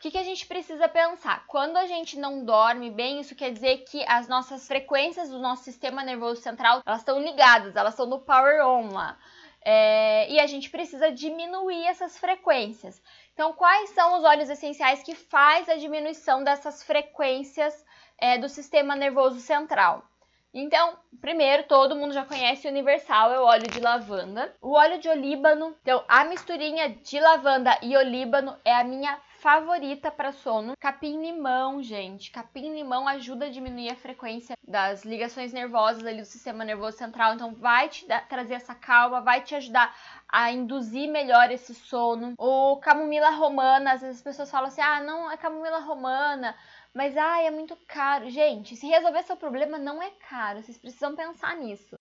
O que, que a gente precisa pensar? Quando a gente não dorme bem, isso quer dizer que as nossas frequências do nosso sistema nervoso central elas estão ligadas, elas estão no power on lá. É, e a gente precisa diminuir essas frequências. Então, quais são os óleos essenciais que faz a diminuição dessas frequências é, do sistema nervoso central? Então, primeiro, todo mundo já conhece o universal, é o óleo de lavanda. O óleo de olíbano, então a misturinha de lavanda e olíbano é a minha favorita para sono. Capim-limão, gente. Capim-limão ajuda a diminuir a frequência das ligações nervosas ali do sistema nervoso central, então vai te dar, trazer essa calma, vai te ajudar a induzir melhor esse sono. O camomila romana, às vezes as pessoas falam assim: "Ah, não, é camomila romana". Mas ai, é muito caro. Gente, se resolver seu problema não é caro, vocês precisam pensar nisso.